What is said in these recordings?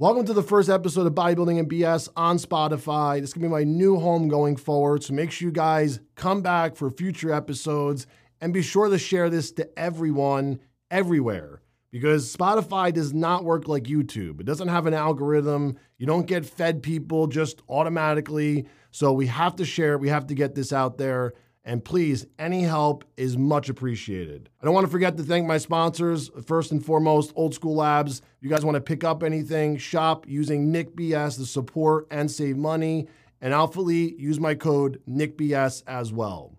Welcome to the first episode of Bodybuilding and BS on Spotify. This is going to be my new home going forward. So make sure you guys come back for future episodes and be sure to share this to everyone, everywhere, because Spotify does not work like YouTube. It doesn't have an algorithm. You don't get fed people just automatically. So we have to share. We have to get this out there. And please, any help is much appreciated. I don't want to forget to thank my sponsors. First and foremost, Old School Labs. If you guys want to pick up anything, shop using NickBS to support and save money. And Alpha Elite, use my code NickBS as well.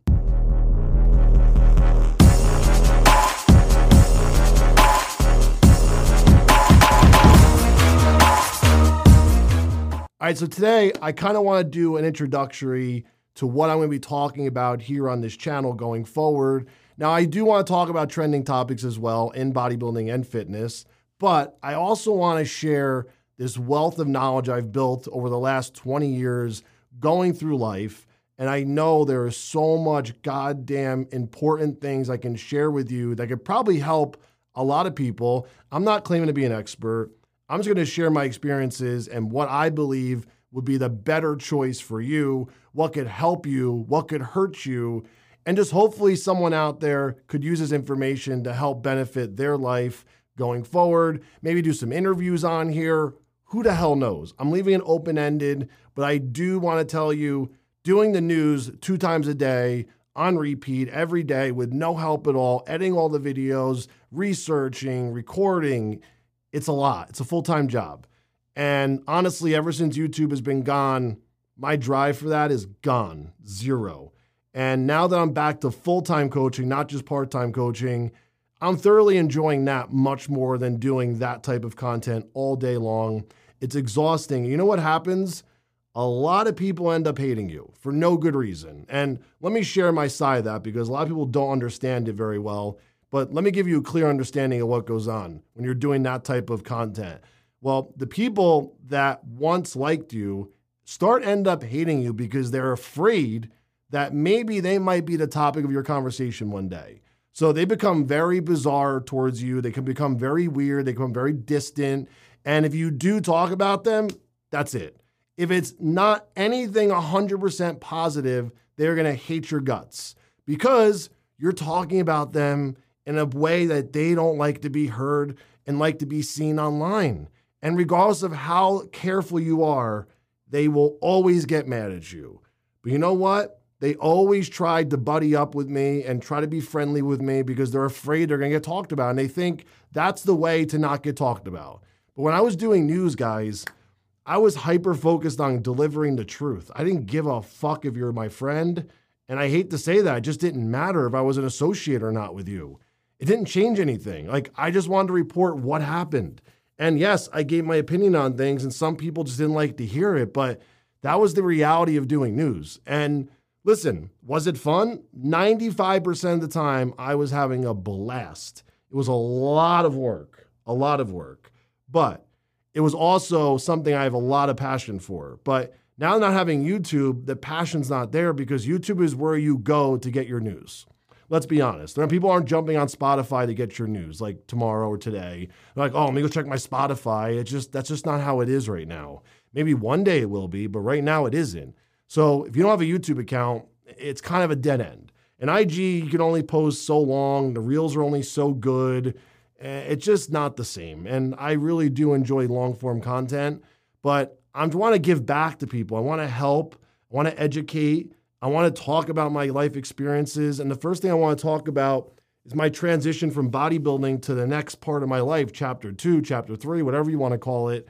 All right, so today I kind of want to do an introductory to what I'm going to be talking about here on this channel going forward. Now, I do want to talk about trending topics as well in bodybuilding and fitness, but I also want to share this wealth of knowledge I've built over the last 20 years going through life. And I know there is so much goddamn important things I can share with you that could probably help a lot of people. I'm not claiming to be an expert. I'm just going to share my experiences and what I believe would be the better choice for you, what could help you, what could hurt you, and just hopefully someone out there could use this information to help benefit their life going forward. Maybe do some interviews on here. Who the hell knows? I'm leaving it open ended, but I do want to tell you doing the news two times a day on repeat every day with no help at all, editing all the videos, researching, recording it's a lot. It's a full time job. And honestly, ever since YouTube has been gone, my drive for that is gone, zero. And now that I'm back to full time coaching, not just part time coaching, I'm thoroughly enjoying that much more than doing that type of content all day long. It's exhausting. You know what happens? A lot of people end up hating you for no good reason. And let me share my side of that because a lot of people don't understand it very well. But let me give you a clear understanding of what goes on when you're doing that type of content. Well, the people that once liked you start end up hating you because they're afraid that maybe they might be the topic of your conversation one day. So they become very bizarre towards you. They can become very weird. They become very distant. And if you do talk about them, that's it. If it's not anything 100% positive, they're going to hate your guts because you're talking about them in a way that they don't like to be heard and like to be seen online. And regardless of how careful you are, they will always get mad at you. But you know what? They always tried to buddy up with me and try to be friendly with me because they're afraid they're going to get talked about. And they think that's the way to not get talked about. But when I was doing news, guys, I was hyper focused on delivering the truth. I didn't give a fuck if you're my friend. And I hate to say that, it just didn't matter if I was an associate or not with you. It didn't change anything. Like, I just wanted to report what happened. And yes, I gave my opinion on things, and some people just didn't like to hear it, but that was the reality of doing news. And listen, was it fun? 95% of the time, I was having a blast. It was a lot of work, a lot of work, but it was also something I have a lot of passion for. But now, not having YouTube, the passion's not there because YouTube is where you go to get your news let's be honest. People aren't jumping on Spotify to get your news like tomorrow or today. They're like, oh, let me go check my Spotify. It's just that's just not how it is right now. Maybe one day it will be, but right now it isn't. So if you don't have a YouTube account, it's kind of a dead end. And IG, you can only post so long. The reels are only so good. Eh, it's just not the same. And I really do enjoy long form content, but I want to give back to people. I want to help. I want to educate. I want to talk about my life experiences. And the first thing I want to talk about is my transition from bodybuilding to the next part of my life, chapter two, chapter three, whatever you want to call it,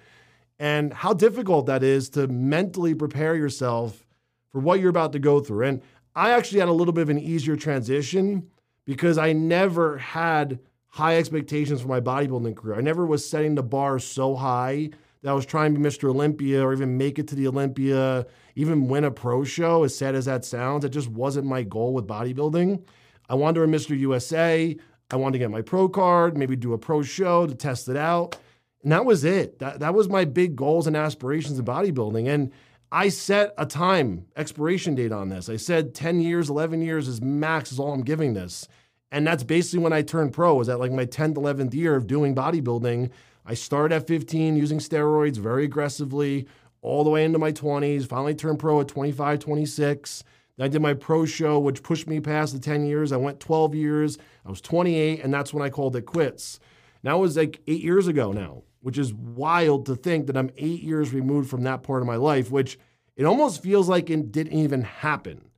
and how difficult that is to mentally prepare yourself for what you're about to go through. And I actually had a little bit of an easier transition because I never had high expectations for my bodybuilding career. I never was setting the bar so high that was trying to be Mr. Olympia or even make it to the Olympia, even win a pro show, as sad as that sounds. It just wasn't my goal with bodybuilding. I wanted to win Mr. USA. I wanted to get my pro card, maybe do a pro show to test it out. And that was it. That, that was my big goals and aspirations in bodybuilding. And I set a time expiration date on this. I said 10 years, 11 years is max is all I'm giving this. And that's basically when I turned pro, was at like my 10th, 11th year of doing bodybuilding. I started at 15 using steroids very aggressively all the way into my 20s. Finally turned pro at 25, 26. Then I did my pro show, which pushed me past the 10 years. I went 12 years. I was 28, and that's when I called it quits. Now it was like eight years ago now, which is wild to think that I'm eight years removed from that part of my life, which it almost feels like it didn't even happen.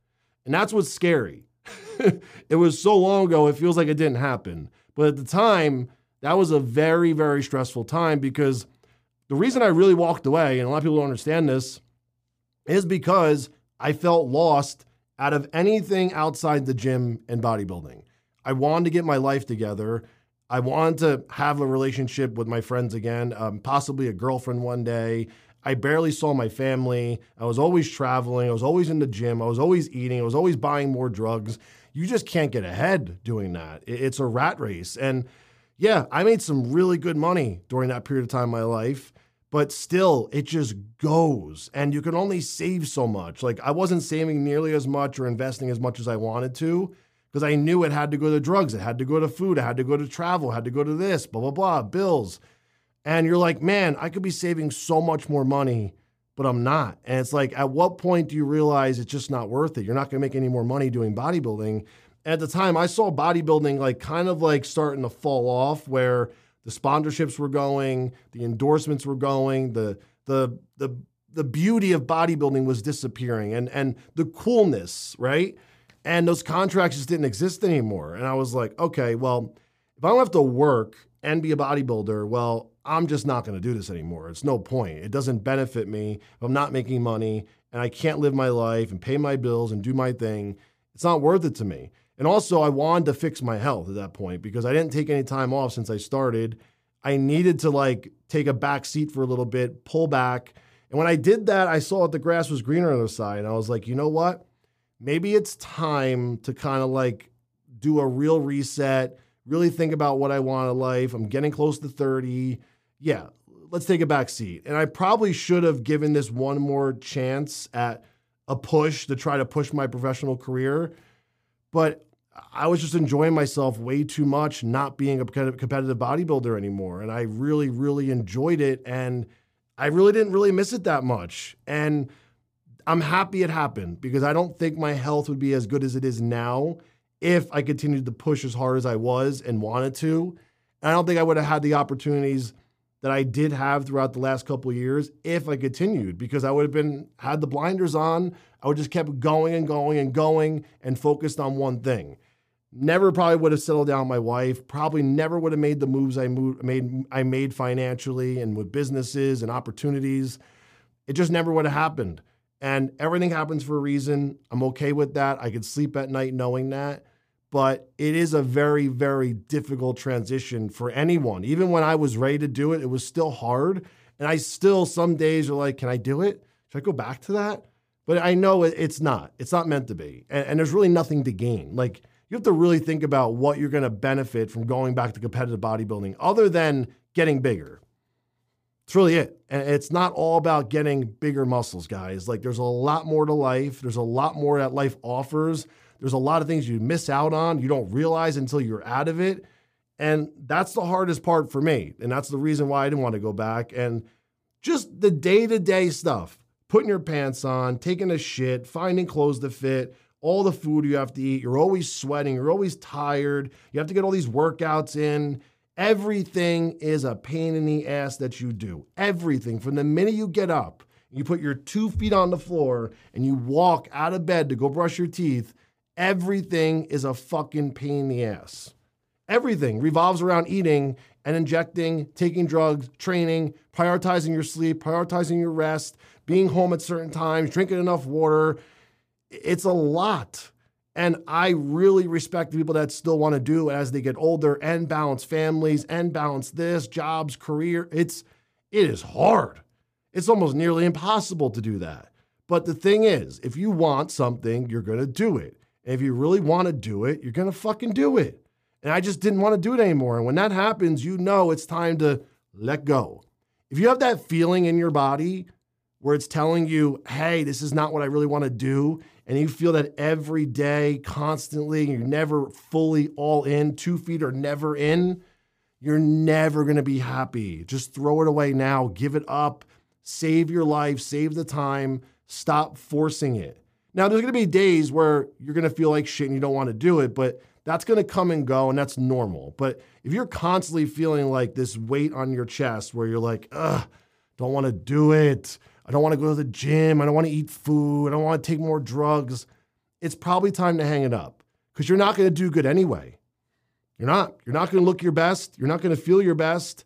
And that's what's scary. it was so long ago, it feels like it didn't happen. But at the time, that was a very, very stressful time because the reason I really walked away, and a lot of people don't understand this, is because I felt lost out of anything outside the gym and bodybuilding. I wanted to get my life together. I wanted to have a relationship with my friends again, um, possibly a girlfriend one day. I barely saw my family. I was always traveling. I was always in the gym. I was always eating. I was always buying more drugs. You just can't get ahead doing that. It's a rat race. And yeah, I made some really good money during that period of time in my life, but still, it just goes. And you can only save so much. Like, I wasn't saving nearly as much or investing as much as I wanted to because I knew it had to go to drugs, it had to go to food, it had to go to travel, it had to go to this, blah, blah, blah, bills. And you're like, man, I could be saving so much more money, but I'm not. And it's like, at what point do you realize it's just not worth it? You're not going to make any more money doing bodybuilding. At the time, I saw bodybuilding like kind of like starting to fall off where the sponsorships were going, the endorsements were going, the the the the beauty of bodybuilding was disappearing and and the coolness, right? And those contracts just didn't exist anymore. And I was like, okay, well, if I don't have to work and be a bodybuilder, well, I'm just not going to do this anymore. It's no point. It doesn't benefit me I'm not making money and I can't live my life and pay my bills and do my thing. It's not worth it to me. And also, I wanted to fix my health at that point because I didn't take any time off since I started. I needed to like take a back seat for a little bit, pull back. And when I did that, I saw that the grass was greener on the side. And I was like, you know what? Maybe it's time to kind of like do a real reset, really think about what I want in life. I'm getting close to 30 yeah, let's take a back seat. And I probably should have given this one more chance at a push to try to push my professional career. But I was just enjoying myself way too much not being a competitive bodybuilder anymore. And I really, really enjoyed it. And I really didn't really miss it that much. And I'm happy it happened because I don't think my health would be as good as it is now if I continued to push as hard as I was and wanted to. And I don't think I would have had the opportunities that I did have throughout the last couple years if I continued because I would have been had the blinders on. I would just kept going and going and going and focused on one thing. Never probably would have settled down my wife. Probably never would have made the moves I moved, made I made financially and with businesses and opportunities. It just never would have happened. And everything happens for a reason. I'm okay with that. I could sleep at night knowing that but it is a very, very difficult transition for anyone. Even when I was ready to do it, it was still hard. And I still, some days are like, can I do it? Should I go back to that? But I know it's not. It's not meant to be. And, and there's really nothing to gain. Like, you have to really think about what you're going to benefit from going back to competitive bodybuilding other than getting bigger. It's really it. And it's not all about getting bigger muscles, guys. Like, there's a lot more to life, there's a lot more that life offers there's a lot of things you miss out on, you don't realize until you're out of it. And that's the hardest part for me. And that's the reason why I didn't want to go back. And just the day to day stuff putting your pants on, taking a shit, finding clothes to fit, all the food you have to eat. You're always sweating, you're always tired. You have to get all these workouts in. Everything is a pain in the ass that you do. Everything from the minute you get up, you put your two feet on the floor and you walk out of bed to go brush your teeth Everything is a fucking pain in the ass. Everything revolves around eating and injecting, taking drugs, training, prioritizing your sleep, prioritizing your rest, being home at certain times, drinking enough water. It's a lot. And I really respect the people that still want to do as they get older and balance families and balance this, jobs, career. It's it is hard. It's almost nearly impossible to do that. But the thing is, if you want something, you're going to do it. And if you really want to do it, you're going to fucking do it. And I just didn't want to do it anymore. And when that happens, you know it's time to let go. If you have that feeling in your body where it's telling you, hey, this is not what I really want to do, and you feel that every day, constantly, you're never fully all in, two feet are never in, you're never going to be happy. Just throw it away now. Give it up. Save your life, save the time, stop forcing it. Now, there's going to be days where you're going to feel like shit and you don't want to do it, but that's going to come and go and that's normal. But if you're constantly feeling like this weight on your chest where you're like, ugh, don't want to do it. I don't want to go to the gym. I don't want to eat food. I don't want to take more drugs. It's probably time to hang it up because you're not going to do good anyway. You're not. You're not going to look your best. You're not going to feel your best.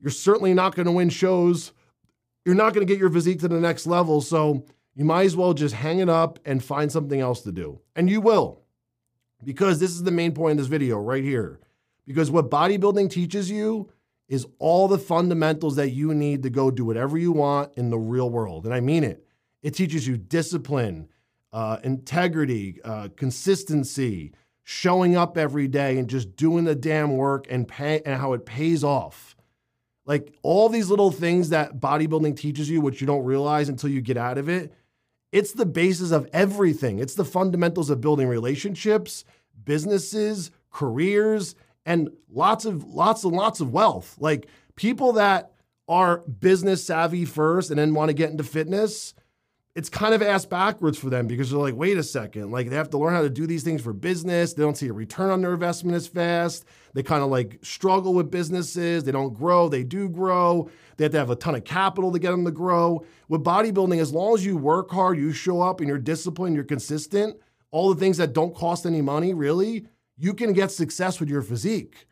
You're certainly not going to win shows. You're not going to get your physique to the next level. So you might as well just hang it up and find something else to do. And you will because this is the main point of this video right here. Because what bodybuilding teaches you is all the fundamentals that you need to go do whatever you want in the real world. And I mean it. It teaches you discipline, uh, integrity, uh, consistency, showing up every day and just doing the damn work and pay and how it pays off. Like all these little things that bodybuilding teaches you, which you don't realize until you get out of it, it's the basis of everything. It's the fundamentals of building relationships, businesses, careers, and lots of lots and lots of wealth. Like people that are business savvy first and then want to get into fitness, it's kind of ass backwards for them because they're like, wait a second, like they have to learn how to do these things for business. They don't see a return on their investment as fast. They kind of like struggle with businesses. They don't grow. They do grow. They have to have a ton of capital to get them to grow. With bodybuilding, as long as you work hard, you show up and you're disciplined, you're consistent, all the things that don't cost any money, really, you can get success with your physique.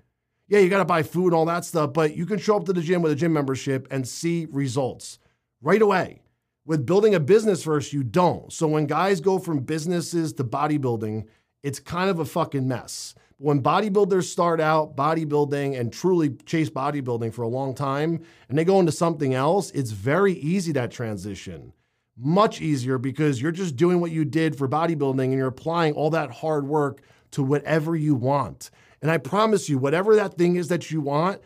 Yeah, you got to buy food and all that stuff, but you can show up to the gym with a gym membership and see results right away. With building a business first, you don't. So when guys go from businesses to bodybuilding, it's kind of a fucking mess. When bodybuilders start out bodybuilding and truly chase bodybuilding for a long time and they go into something else, it's very easy that transition. Much easier because you're just doing what you did for bodybuilding and you're applying all that hard work to whatever you want. And I promise you, whatever that thing is that you want,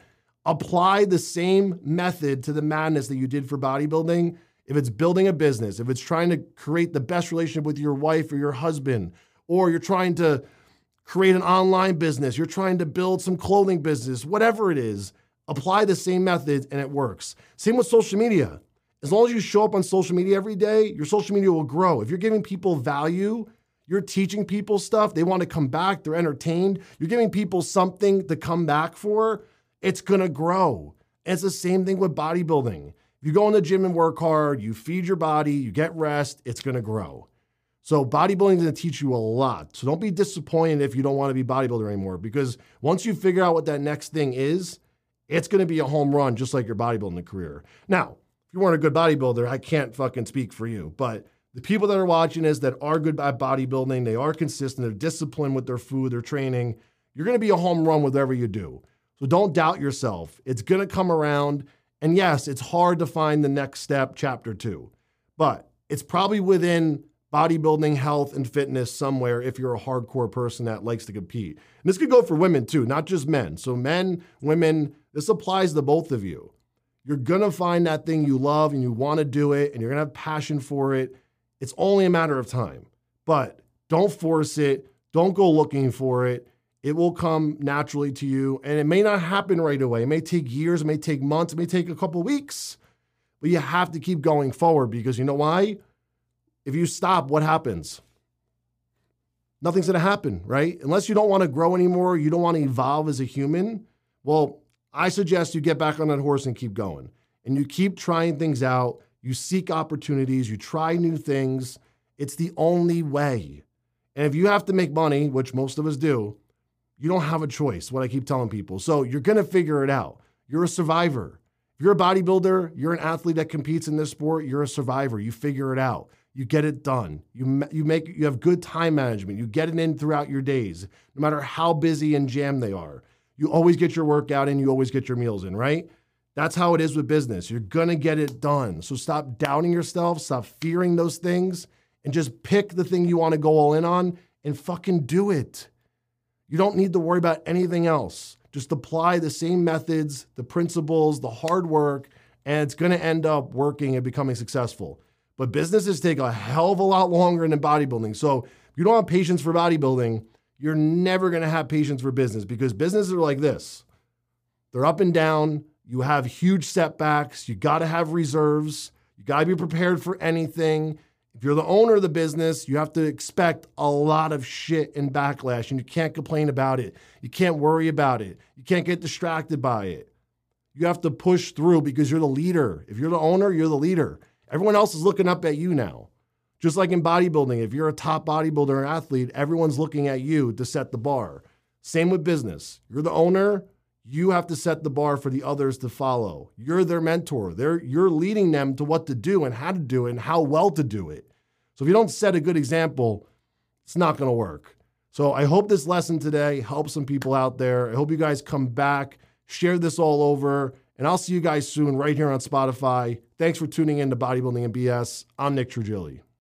apply the same method to the madness that you did for bodybuilding if it's building a business, if it's trying to create the best relationship with your wife or your husband, or you're trying to create an online business, you're trying to build some clothing business, whatever it is, apply the same method and it works. Same with social media. As long as you show up on social media every day, your social media will grow. If you're giving people value, you're teaching people stuff, they want to come back, they're entertained, you're giving people something to come back for, it's going to grow. It's the same thing with bodybuilding. If you go in the gym and work hard, you feed your body, you get rest, it's going to grow. So bodybuilding is going to teach you a lot. So don't be disappointed if you don't want to be bodybuilder anymore because once you figure out what that next thing is, it's going to be a home run just like your bodybuilding career. Now, if you weren't a good bodybuilder, I can't fucking speak for you, but the people that are watching is that are good at bodybuilding, they are consistent, they're disciplined with their food, their training. You're going to be a home run whatever you do. So don't doubt yourself. It's going to come around. And yes, it's hard to find the next step, chapter two, but it's probably within bodybuilding, health, and fitness somewhere if you're a hardcore person that likes to compete. And this could go for women too, not just men. So, men, women, this applies to both of you. You're gonna find that thing you love and you wanna do it and you're gonna have passion for it. It's only a matter of time. But don't force it, don't go looking for it. It will come naturally to you, and it may not happen right away. It may take years, it may take months, it may take a couple weeks, but you have to keep going forward because you know why? If you stop, what happens? Nothing's going to happen, right? Unless you don't want to grow anymore, you don't want to evolve as a human. Well, I suggest you get back on that horse and keep going. And you keep trying things out. You seek opportunities. You try new things. It's the only way. And if you have to make money, which most of us do, you don't have a choice, what I keep telling people. So you're going to figure it out. You're a survivor. If you're a bodybuilder, you're an athlete that competes in this sport, you're a survivor. You figure it out. You get it done. You, you make you have good time management. You get it in throughout your days, no matter how busy and jammed they are. You always get your workout in, you always get your meals in, right? That's how it is with business. You're going to get it done. So stop doubting yourself, stop fearing those things, and just pick the thing you want to go all in on and fucking do it. You don't need to worry about anything else. Just apply the same methods, the principles, the hard work, and it's going to end up working and becoming successful. But businesses take a hell of a lot longer than bodybuilding. So if you don't have patience for bodybuilding, you're never going to have patience for business because businesses are like this. They're up and down. You have huge setbacks. You got to have reserves. You got to be prepared for anything. If you're the owner of the business, you have to expect a lot of shit and backlash, and you can't complain about it. You can't worry about it. You can't get distracted by it. You have to push through because you're the leader. If you're the owner, you're the leader. Everyone else is looking up at you now. Just like in bodybuilding, if you're a top bodybuilder or athlete, everyone's looking at you to set the bar. Same with business. You're the owner, you have to set the bar for the others to follow. You're their mentor. They're, you're leading them to what to do and how to do it and how well to do it. So if you don't set a good example, it's not going to work. So I hope this lesson today helps some people out there. I hope you guys come back, share this all over, and I'll see you guys soon right here on Spotify. Thanks for tuning in to Bodybuilding and BS. I'm Nick Trigili.